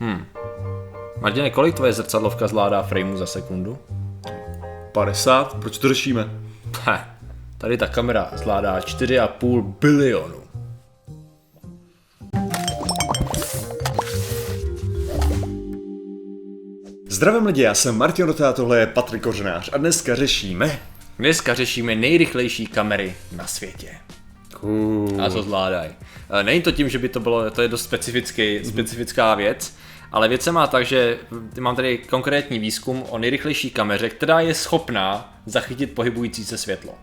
Hm. Martine, kolik tvoje zrcadlovka zvládá frameu za sekundu? 50? Proč to řešíme? Heh, tady ta kamera zvládá 4,5 bilionu. Zdravím lidi, já jsem Martin Rota, tohle je Patrik Kořenář a dneska řešíme... Dneska řešíme nejrychlejší kamery na světě. Uh, A co zvládají. E, Není to tím, že by to bylo, to je dost specifický, specifická věc, ale věc se má tak, že mám tady konkrétní výzkum o nejrychlejší kameře, která je schopná zachytit pohybující se světlo.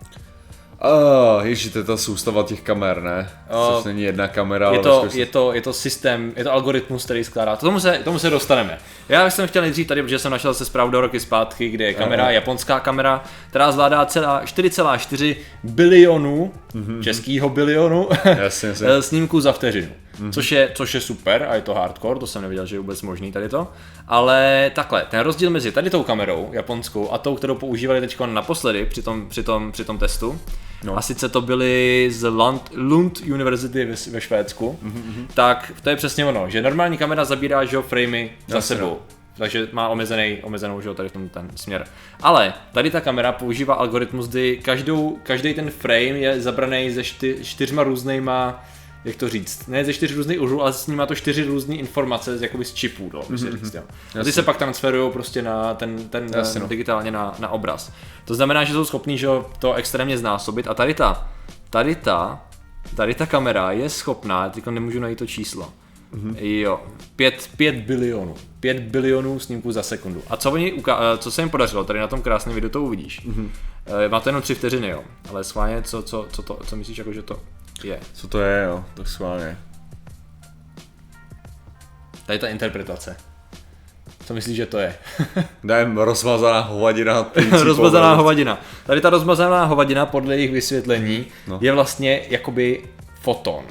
Uh, ježi, to je ta soustava těch kamer, ne? Uh, Což není jedna kamera, Je ale to, ve je, to, je to systém, je to algoritmus, který skládá. K tomu se, tomu se dostaneme. Já jsem chtěl nejdřív tady, protože jsem našel se zprávu do roky zpátky, kde je kamera, Aha. japonská kamera, která zvládá celá 4,4 bilionů, mm-hmm. českýho bilionu, Jasně, jasně. snímků za vteřinu. Mm-hmm. Což, je, což je super a je to hardcore, to jsem nevěděl, že je vůbec možný tady to. Ale takhle, ten rozdíl mezi tady tou kamerou japonskou a tou, kterou používali teď naposledy při tom, při tom, při tom testu, no. a sice to byly z Lund, Lund University ve, ve Švédsku, mm-hmm. tak to je přesně ono, že normální kamera zabírá že jo, framey za Jasně, sebou. no. Takže má omezený, omezenou, že jo, tady v tom ten směr. Ale tady ta kamera používá algoritmus, kdy každou, každý ten frame je zabraný ze čty, čtyřma různýma, jak to říct, ne ze čtyř různých úhlů, ale s ním má to čtyři různé informace z, jakoby z čipů, by se říct, jo. A ty se pak transferují prostě na ten, ten Jasně, no. digitálně na, na obraz. To znamená, že jsou schopní že to extrémně znásobit a tady ta, tady ta, tady ta kamera je schopná, teď nemůžu najít to číslo, Mm-hmm. Jo, 5, 5 bilionů. 5 bilionů snímků za sekundu. A co, oni, uka- eh, co se jim podařilo, tady na tom krásném videu to uvidíš. Mm-hmm. Má to jenom 3 vteřiny, jo. Ale schválně, co, co, co, to, co myslíš, jako, že to je? Co to je, jo, tak schválně. Tady ta interpretace. Co myslíš, že to je? Dajem rozmazaná hovadina. rozmazaná hovadina. Tady ta rozmazaná hovadina podle jejich vysvětlení No. je vlastně jakoby foton.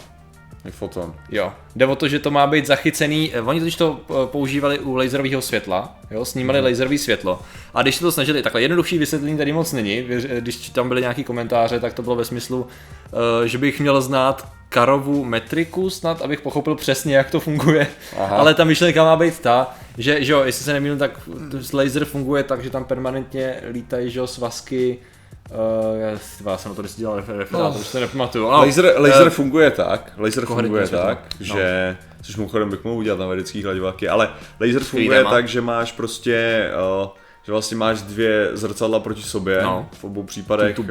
Je foton. Jo, jde o to, že to má být zachycený, eh, oni totiž to eh, používali u laserového světla, jo, snímali mm. laserové světlo. A když se to snažili, takhle jednodušší vysvětlení tady moc není, eh, když tam byly nějaký komentáře, tak to bylo ve smyslu, že bych měl znát karovu metriku snad, abych pochopil přesně, jak to funguje. Aha. Ale ta myšlenka má být ta, že, že jo, jestli se nemýlím, tak laser funguje tak, že tam permanentně lítají, že jo, svazky, Uh, já, jsem na to vždycky dělal refer- referát, Oh. už to nepamatuju. No, Laser, laser eh, funguje tak, laser funguje světlo. tak, No. že, což mimochodem bych mohl udělat na vědeckých hladiváky, ale laser funguje téma. tak, že máš prostě, uh, že vlastně máš dvě zrcadla proti sobě, No. v obou případech uh,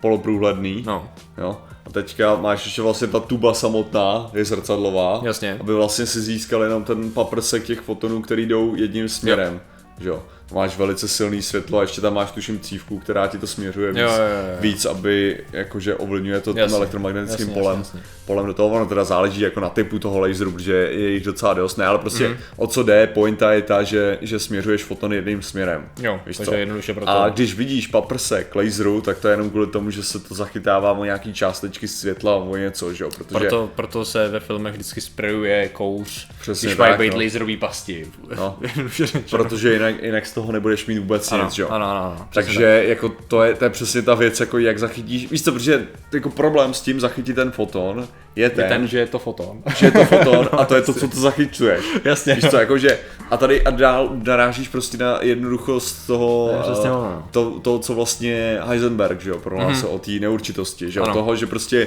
poloprůhledný, No, jo. A teďka máš ještě vlastně ta tuba samotná, je zrcadlová, Jasně. aby vlastně si získal jenom ten paprsek těch fotonů, který jdou jedním směrem, že jo. Máš velice silný světlo a ještě tam máš tuším cívku, která ti to směřuje víc, Jo, jo, jo, víc aby jakože ovlivňuje to tím Jasně, elektromagnetickým jasně, polem, jasně, jasně. polem do toho, ono teda záleží jako na typu toho laseru, protože je jich docela dost, ne, ale prostě Mhm. o co jde, pointa je ta, že, že směřuješ foton jedným směrem. Jo, Víš takže co? jednoduše proto. A když vidíš paprsek laseru, tak to je jenom kvůli tomu, že se to zachytává o nějaký částečky světla, o něco, že jo, protože Proto, proto se ve filmech vždycky sprayuje kouř, Přesně když mají tak, být no. laserový pasti. No. Protože jinak, jinak z toho nebudeš mít vůbec ano, nic, jo. ano, ano, ano, Takže jako to je, to je přesně ta věc, jako jak zachytíš, víš co, protože jako problém s tím zachytit ten foton je ten, Je ten, že je to foton. že je to foton a to je to, co to zachycuješ. Jasně. Víš co, jakože, a tady a dál narážíš prostě na jednoduchost toho, To je přesně eh, ono. to, to, co vlastně Heisenberg, že jo, prohlásil Mhm. o té neurčitosti, že jo, Ano. toho, že prostě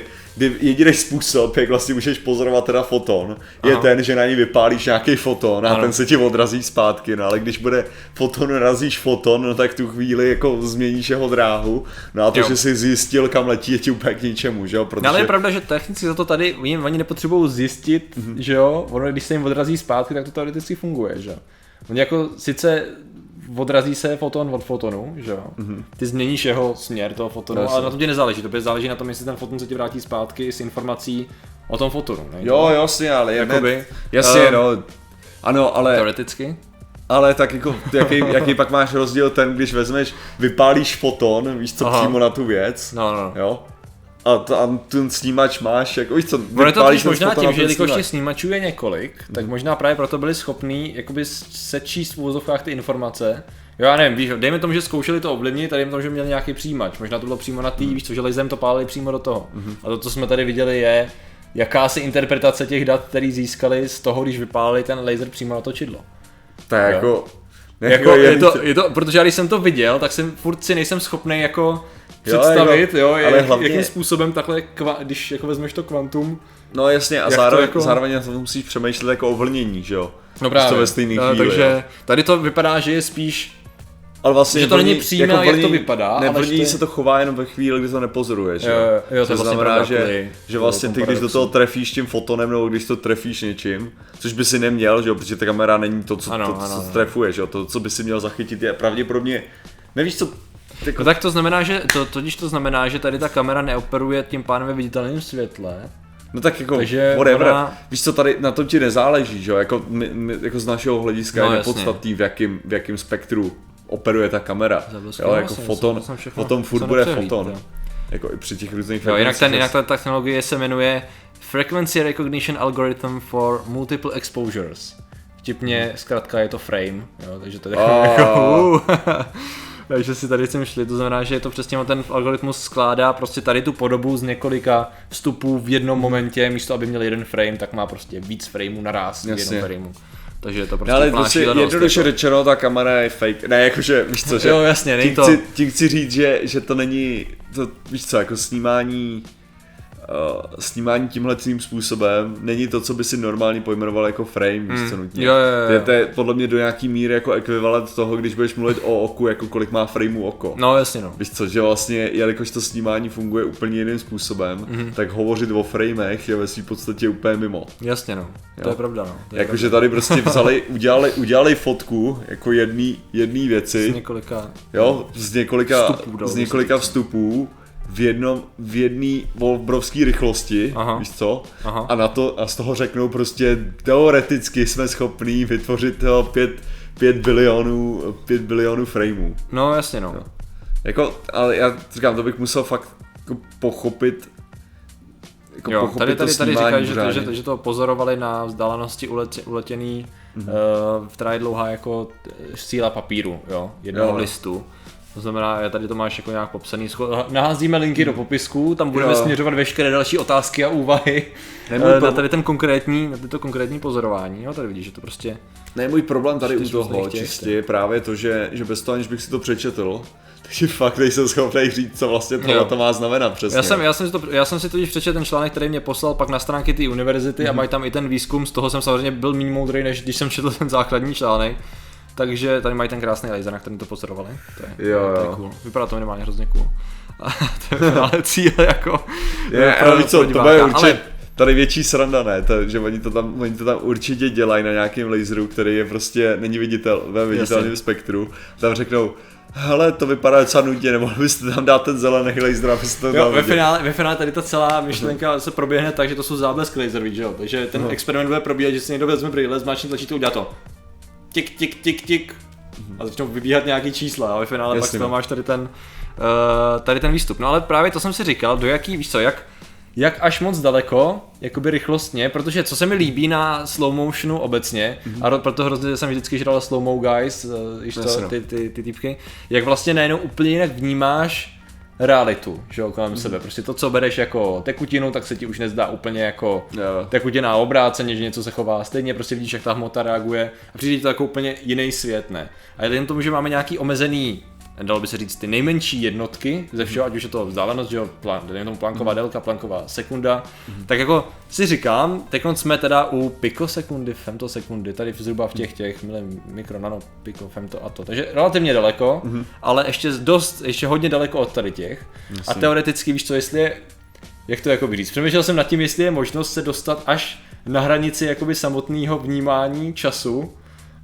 jediný způsob, jak vlastně můžeš pozorovat teda foton, je Aha. ten, že na ní vypálíš nějaký foton a Ano. ten se ti odrazí zpátky, no ale když bude foton, razíš foton, no tak tu chvíli jako změníš jeho dráhu, no a to, Jo. že jsi zjistil, kam letí, je ti úplně k ničemu, že jo, protože... No, ale je pravda, že technicky za to tady, oni, oni nepotřebují zjistit, Mhm. mm-hmm. že jo, ono, když se jim odrazí zpátky, tak to teoreticky funguje, že jo. Oni jako sice odrazí se foton od fotonu, že jo. Mm-hmm. Ty změníš jeho směr toho fotonu, Jasně. ale na tom ti nezáleží, to záleží na tom, jestli ten foton se ti vrátí zpátky s informací o tom fotonu. Ne? Jo, jasně, ale je Jakoby, jasně, ehm, no. Ano, ale, Teoreticky. ale tak jako, jaký, jaký pak máš rozdíl ten, když vezmeš, vypálíš foton, víš co, Aha. přímo na tu věc, No, no. jo, a tam ten snímač máš, jako víš co, Ono je to totiž ten možná tím, že jelikož těch snímačů je několik, tak možná právě proto byli schopní jakoby sečíst v úvozovkách ty informace. Jo, já nevím, víš, dejme tomu, že zkoušeli to ovlivnit dejme tomu, že měli nějaký přijímač. Možná to bylo přímo na tý, víš co, že laserem to pálili přímo do toho. A to, co jsme tady viděli, je jakási interpretace těch dat, který získali z toho, když vypálili ten laser přímo na točidlo. To je jako... Jako, je, to, je to, protože já když jsem to viděl, tak jsem furt si nejsem schopný jako představit, jo, jo ale jak, hlavně... jakým způsobem takhle, kva, když jako vezmeš to kvantum, No jasně, a zároveň, jako... zároveň to musíš přemýšlet jako o vlnění, že jo? No právě. To ve stejný no, chvíli, takže jo? tady to vypadá, že je spíš ale vlastně že to není přímé, jako jak to vypadá. Ne, ale to... se to chová jenom ve chvíli, kdy to nepozoruješ. Jo, jo, jo, to, to vlastně znamená, že, že vlastně ty, když do toho trefíš tím fotonem, nebo když to trefíš něčím, což by si neměl, že jo, protože ta kamera není to, co, ano, to, co ano. trefuješ, jo, to, co by si měl zachytit, je pravděpodobně, nevíš co, jako... No tak to znamená, že to, totiž to znamená, že tady ta kamera neoperuje tím pánem ve viditelném světle, No tak jako, Takže whatever. Ona... Víš co, tady na tom ti nezáleží, že jo, jako, my, my, jako z našeho hlediska no, je nepodstatný, v jakým, v jakým spektru operuje ta kamera. Jo, jako foton, foton furt bude foton. To. Jako i při těch různých jo, jinak, ten, jinak ta technologie se jmenuje Frequency Recognition Algorithm for Multiple Exposures. Vtipně, zkrátka je to frame, jo, takže to je jako, takže si tady jsem šli, to znamená, že je to přesně ten algoritmus skládá prostě tady tu podobu z několika vstupů v jednom momentě, místo aby měl jeden frame, tak má prostě víc frameů naraz v jednom frameu. Takže je to prostě Ale prostě jednoduše jako... řečeno, ta kamera je fake. Ne, jakože, víš co, že... jo, jasně, není to... Chci, tím chci říct, že, že to není, to, víš co, jako snímání snímání tímhle tím způsobem není to, co by si normálně pojmenoval jako frame, mm. co nutně. Jo, jo, jo. To, je, podle mě do nějaký míry jako ekvivalent toho, když budeš mluvit o oku, jako kolik má frameů oko. No jasně no. Víš co, že vlastně, jelikož to snímání funguje úplně jiným způsobem, mm. tak hovořit o framech je ve svým podstatě úplně mimo. Jasně no, to jo. je pravda no. Jakože tady prostě vzali, udělali, udělali fotku jako jedný, jedný věci. Z několika. Jo, z několika vstupů. Z několika vstupů v jednom, v jedné obrovské rychlosti, Aha. víš co? Aha. A, na to, a z toho řeknou prostě teoreticky jsme schopní vytvořit toho 5, 5 bilionů, 5 bilionů frameů. No jasně no. no. Jako, ale já říkám, to bych musel fakt jako pochopit jako jo, tady, tady, tady říkají, že, to, že, že to pozorovali na vzdálenosti uletě, uletěný, mm-hmm. uh, která je dlouhá jako síla papíru, jo, jednoho jo. listu. To znamená, já tady to máš jako nějak popsaný. Naházíme linky do popisku, tam budeme jo. směřovat veškeré další otázky a úvahy Nemůj na tady ten konkrétní, na to konkrétní pozorování. Jo, tady vidíš, že to prostě... Ne, můj problém tady u toho čistě je právě to, že, že bez toho, aniž bych si to přečetl, takže fakt nejsem schopný říct, co vlastně tohle to má znamenat přesně. Já jsem, já jsem, si, to, já jsem si totiž přečetl ten článek, který mě poslal pak na stránky té univerzity mm-hmm. a mhm. mají tam i ten výzkum, z toho jsem samozřejmě byl méně moudrý, než když jsem četl ten základní článek. Takže tady mají ten krásný laser, na kterém to pozorovali. To je, jo, jo. To je cool. Vypadá to minimálně hrozně cool. A to je ale cíl jako... Je, ale víš co, to bude určitě, ale... tady větší sranda, ne, to, že oni to, tam, oni to tam určitě dělají na nějakém laseru, který je prostě, není viditel, ve viditelném spektru. Tam řeknou, hele, to vypadá docela nudně, nemohli byste tam dát ten zelený laser, abyste to jo, ve finále, ve finále tady ta celá myšlenka se proběhne tak, že to jsou záblesk laserový, že jo? Takže ten no. experiment bude probíhat, že si někdo vezme brýle, zmáčkne tlačítko, udělá to tik, tik, tik, tik a začnou vybíhat nějaký čísla a ve finále Jasně, pak no. máš tady ten, uh, tady ten výstup. No ale právě to jsem si říkal, do jaký, víš co, jak, jak až moc daleko, jakoby rychlostně, protože co se mi líbí na slow motionu obecně, mm-hmm. a proto hrozně jsem vždycky žral slow mo guys, uh, co, no. ty, ty, ty typky, jak vlastně najednou úplně jinak vnímáš realitu, že jo, kolem mm. sebe. Prostě to, co bereš jako tekutinu, tak se ti už nezdá úplně jako yeah. tekutina obráceně, že něco se chová stejně, prostě vidíš, jak ta hmota reaguje a přijde ti to jako úplně jiný svět, ne. A jen tomu, že máme nějaký omezený dalo by se říct, ty nejmenší jednotky ze všeho, ať už je to vzdálenost, že jo, plan, tomu planková mm. délka, planková sekunda, mm. tak jako si říkám, teď jsme teda u pikosekundy, femtosekundy, tady zhruba v těch těch mikro, nano, piko, femto a to, takže relativně daleko, mm. ale ještě dost, ještě hodně daleko od tady těch. Myslím. A teoreticky víš co, jestli je, jak to jako říct, přemýšlel jsem nad tím, jestli je možnost se dostat až na hranici jakoby samotného vnímání času,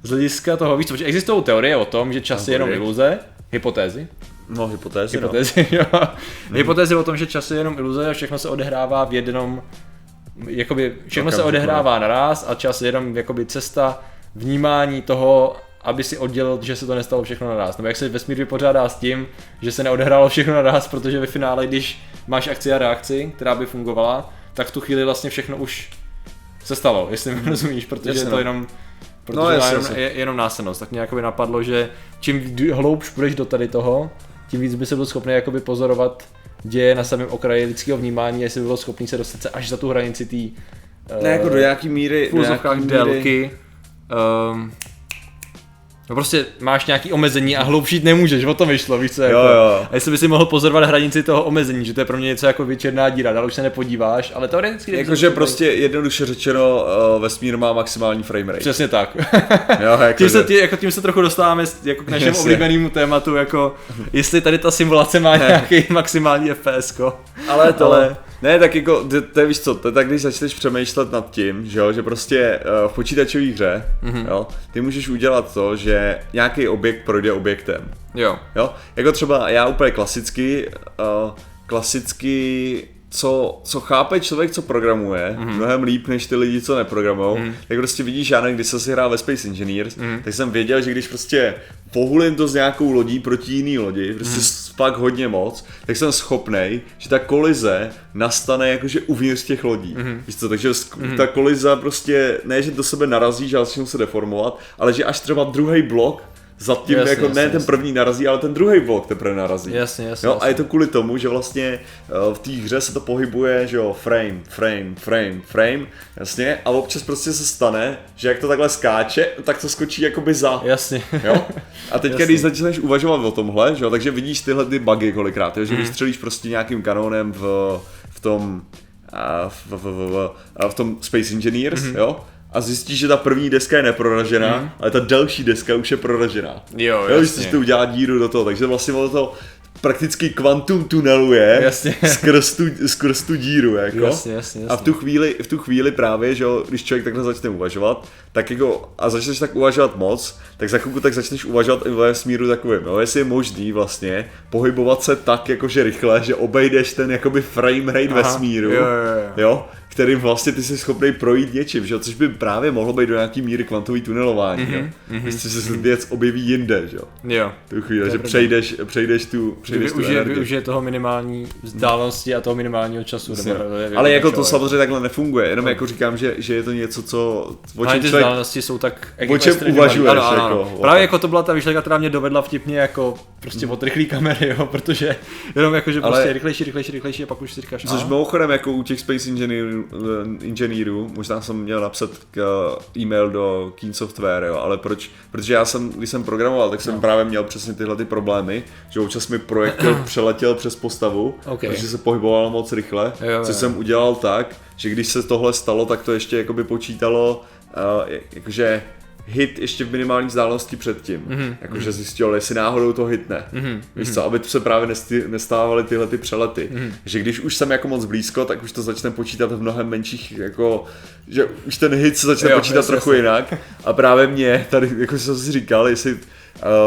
z hlediska toho, víš co, protože existují teorie o tom, že čas je jenom iluze, Hypotézy? No, hypotézy, hypotézy no. jo. Hmm. Hypotézy o tom, že čas je jenom iluze a všechno se odehrává v jednom, jakoby všechno Okamžiku. se odehrává naraz a čas je jenom jakoby cesta vnímání toho, aby si oddělil, že se to nestalo všechno naraz. Nebo jak se vesmír vypořádá s tím, že se neodehrálo všechno naraz, protože ve finále, když máš akci a reakci, která by fungovala, tak v tu chvíli vlastně všechno už se stalo, jestli mi rozumíš, protože Jasně, je to no. jenom protože no, jenom, je, jenom následnost. Tak mě by napadlo, že čím hloubš půjdeš do tady toho, tím víc by se byl schopný jakoby pozorovat děje na samém okraji lidského vnímání, jestli by byl schopný se dostat se až za tu hranici té ne, jako do nějaký míry, do nějaký délky. Um, No prostě máš nějaký omezení a hloubšít nemůžeš, o tom vyšlo, víš co? Jako. Jo, jo. A jestli by si mohl pozorovat hranici toho omezení, že to je pro mě něco jako věčerná díra, dál už se nepodíváš, ale teoreticky... Jakože prostě jednoduše řečeno, uh, vesmír má maximální frame rate. Přesně tak. jo, jako tím, se, tě, jako tím se trochu dostáváme jako k našemu oblíbenému tématu, jako jestli tady ta simulace má nějaký maximální FPS. Ale to... Ale ne, tak jako, to, to je víš co, to je tak, když začneš přemýšlet nad tím, že, jo, že prostě uh, v počítačové hře, mm-hmm. jo, ty můžeš udělat to, že nějaký objekt projde objektem. Jo. Jo, jako třeba já úplně klasicky, uh, klasicky co, co chápe člověk, co programuje, mm-hmm. mnohem líp než ty lidi, co neprogramují, mm-hmm. tak prostě vidíš, já když jsem si hrál ve Space Engineers, mm-hmm. tak jsem věděl, že když prostě pohulím to s nějakou lodí proti jiný lodi, prostě mm-hmm. Fakt hodně moc, tak jsem schopnej, že ta kolize nastane jakože uvnitř těch lodí. Mm-hmm. Víš co, takže mm-hmm. ta koliza prostě, ne, že do sebe narazí, že začnou se deformovat, ale že až třeba druhý blok za tím, jasně, jako jasně, ne jasně. ten první narazí, ale ten druhý blok teprve narazí. Jasně, jasně, jo, jasně. A je to kvůli tomu, že vlastně eh, v té hře se to pohybuje, že jo, frame, frame, frame, frame, jasně, a občas prostě se stane, že jak to takhle skáče, tak to skočí jakoby za. Jasně. Jo? A teď, když začneš uvažovat o tomhle, že jo, takže vidíš tyhle ty bugy kolikrát, jo, že mm. vystřelíš prostě nějakým kanónem v, v tom v, v, v, v, v tom Space Engineers, mm-hmm. jo, a zjistíš, že ta první deska je neproražená, mm. ale ta další deska už je proražená. Jo, jo jasně. to udělá díru do toho, takže vlastně to prakticky kvantum tuneluje jasně. Skrz, tu, skrz tu díru. Jako. Jasně, jasně, jasně. A v tu, chvíli, v tu chvíli právě, že jo, když člověk takhle začne uvažovat, tak jako, a začneš tak uvažovat moc, tak za chvilku tak začneš uvažovat i ve smíru takovým, jo, jestli je možný vlastně pohybovat se tak jakože rychle, že obejdeš ten jakoby frame rate Aha, smíru, jo, jo, jo. jo kterým vlastně ty jsi schopný projít něčím, že? což by právě mohlo být do nějaký míry kvantový tunelování, mm-hmm, jo? Mm-hmm, se věc objeví jinde, že? jo. Tu chvíli, že přejdeš, přejdeš tu, přejdeš využije, tu energii. využije toho minimální vzdálenosti a toho minimálního času. Nebo, Ale jako to samozřejmě takhle nefunguje, jenom no. jako říkám, že, že je to něco, co... O čem ty člověk, vzdálenosti jsou tak... O čem uvažuješ, ano, ano, ano. Jako, Právě jako to byla ta výšlenka, která mě dovedla vtipně jako prostě od rychlý kamery, jo, protože jenom jako, že prostě Ale... rychlejší, rychlejší, rychlejší a pak už si říkáš... Což mimochodem jako u těch Space Engineer, inženýrů, možná jsem měl napsat k, uh, e-mail do Keen Software, jo, ale proč? Protože já jsem, když jsem programoval, tak jsem no. právě měl přesně tyhle ty problémy, že občas mi projektil přeletěl přes postavu, okay. protože se pohyboval moc rychle, jo, jo. což jsem udělal tak, že když se tohle stalo, tak to ještě jakoby počítalo, uh, jakože hit ještě v minimální vzdálenosti předtím. Mm-hmm. Jakože zjistil, jestli náhodou to hitne. Mm-hmm. Víš co, aby se právě nestávaly tyhle ty přelety. Mm-hmm. Že když už jsem jako moc blízko, tak už to začne počítat v mnohem menších, jako, že už ten hit se začne jo, počítat jasně, trochu jasně. jinak. A právě mě, tady, jako jsem si říkal, jestli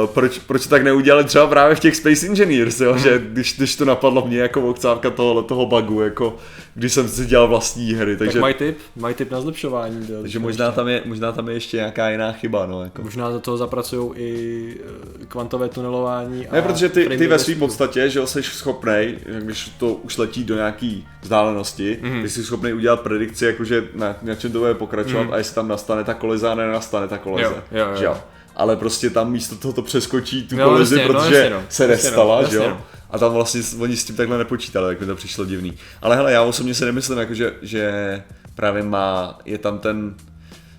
Uh, proč, proč tak neudělali třeba právě v těch Space Engineers, jo? Mm. že když, když to napadlo mě jako okcávka toho, toho bugu, jako když jsem si dělal vlastní hry. Takže, tak mají tip, mají tip na zlepšování. Takže možná tam, je, možná tam je ještě nějaká jiná chyba. No, jako. Možná do toho zapracují i eh, kvantové tunelování. Ne, protože ty, ty ve své podstatě, že jsi schopný, když to už letí do nějaký vzdálenosti, mm. ty jsi schopný udělat predikci, jakože na, na čem to bude pokračovat mm. a jestli tam nastane ta kolize, nenastane ta kolize. Jo, jo, jo. Že jo? ale prostě tam místo toho to přeskočí tu no, kolizi, jasně, no, protože no, jasně, no, se nestala, jasně, že jo? No. A tam vlastně oni s tím takhle nepočítali, tak mi to přišlo divný. Ale hele, já osobně si nemyslím, jako že, že právě má, je tam ten,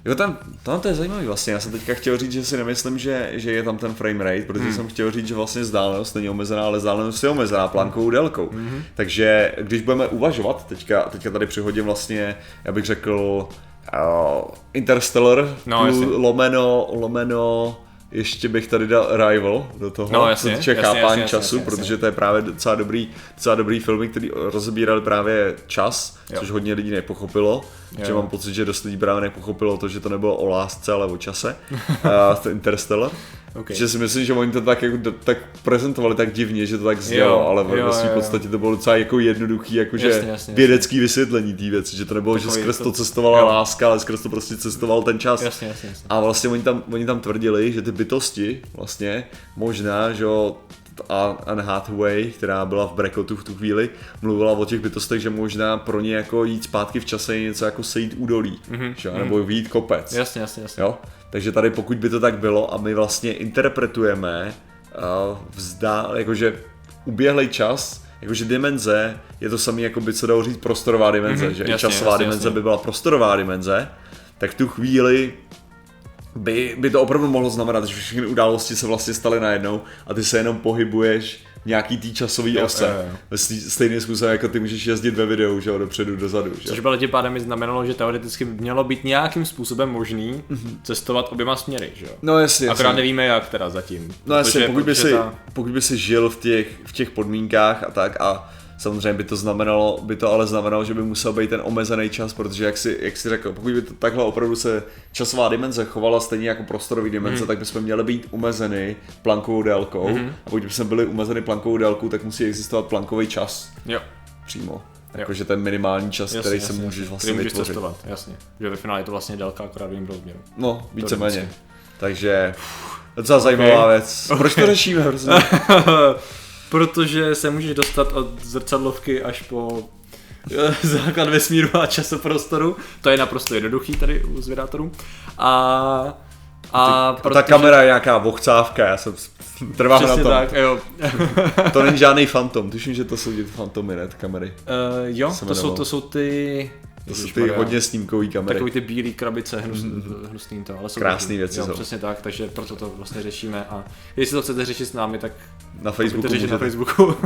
Jo, tam, tam to je zajímavý vlastně. Já jsem teďka chtěl říct, že si nemyslím, že, že je tam ten frame rate, protože hmm. jsem chtěl říct, že vlastně vzdálenost není omezená, ale vzdálenost je omezená plankovou délkou. Hmm. Takže když budeme uvažovat, teďka, teďka tady přihodím vlastně, já bych řekl, uh, Interstellar, no, lomeno, lomeno, ještě bych tady dal Rival do toho, no, jasně, co týče chápání jasně, času, jasně, protože to je právě docela dobrý, docela dobrý filmy, který rozebírali právě čas, jo. což hodně lidí nepochopilo. Jo. Že mám pocit, že dost lidí právě nepochopilo to, že to nebylo o lásce, ale o čase. uh, Interstellar. Okay. Že si myslím, že oni to tak, jako, tak prezentovali tak divně, že to tak znělo, ale ve své podstatě to bylo docela jako jednoduchý, jakože jasně, jasně, vědecký jasně. vysvětlení té věci, že to nebylo, Takový že skrz to, to cestovala jo. láska, ale skrz to prostě cestoval ten čas. Jasně, jasně, jasně. A vlastně oni tam, oni tam tvrdili, že ty bytosti vlastně možná, že Anne Hathaway, která byla v Brekotu v tu chvíli, mluvila o těch bytostech, že možná pro ně jako jít zpátky v čase je něco jako sejít údolí, mm-hmm. že? nebo mhm. výjít kopec. Jasně, jasně, jasně. Jo? Takže tady pokud by to tak bylo a my vlastně interpretujeme uh, vzdá, jakože uběhlej čas, jakože dimenze je to samé, jako by co dalo říct prostorová dimenze, mm-hmm, že jasně, časová jasně, dimenze jasně. by byla prostorová dimenze, tak v tu chvíli by, by to opravdu mohlo znamenat, že všechny události se vlastně staly najednou a ty se jenom pohybuješ nějaký tý časový jo, ose. Jo, jo. Stejným způsobem, jako ty můžeš jezdit ve videu, že jo, dopředu, dozadu. Že? Což bylo tím pádem znamenalo, že teoreticky mělo být nějakým způsobem možný mm-hmm. cestovat oběma směry, že jo. No jasně. Akorát jasně. nevíme jak teda zatím. No jasně, pokud by, si, ta... pokud by si žil v těch, v těch podmínkách a tak a Samozřejmě by to znamenalo, by to ale znamenalo, že by musel být ten omezený čas, protože jak si, jak si řekl, pokud by to takhle opravdu se časová dimenze chovala stejně jako prostorový dimenze, mm. tak bychom měli být omezeny plankovou délkou. Mm. A pokud bychom byli omezeny plankovou délkou, tak musí existovat plankový čas. Jo. Přímo. Jakože ten minimální čas, jasně, který jasně, se můžeš vlastně můžeš vytvořit. cestovat, jasně. Že ve finále je to vlastně délka akorát v jiném rozměru. No, víceméně. Takže docela okay. zajímavá věc. Proč okay. to řešíme? Prostě? protože se můžeš dostat od zrcadlovky až po eh, základ vesmíru a časoprostoru. To je naprosto jednoduchý tady u zvědátorů. A a Ty, protože... ta kamera je nějaká vochcávka, já jsem trvám na tom. tak, jo. to není žádný fantom, tuším, že to jsou ty fantomy, ne, kamery. Uh, jo, to jsou, to jsou ty... To jsou ty hodně snímkový kamery. Takový ty bílé krabice, mm-hmm. hnusný to, ale jsou Krásný věci jo, jsou. Přesně tak, takže proto to vlastně řešíme a jestli to chcete řešit s námi, tak na Facebooku řešit na Facebooku.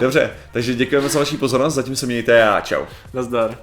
Dobře, takže děkujeme za vaši pozornost, zatím se mějte a čau. Nazdar.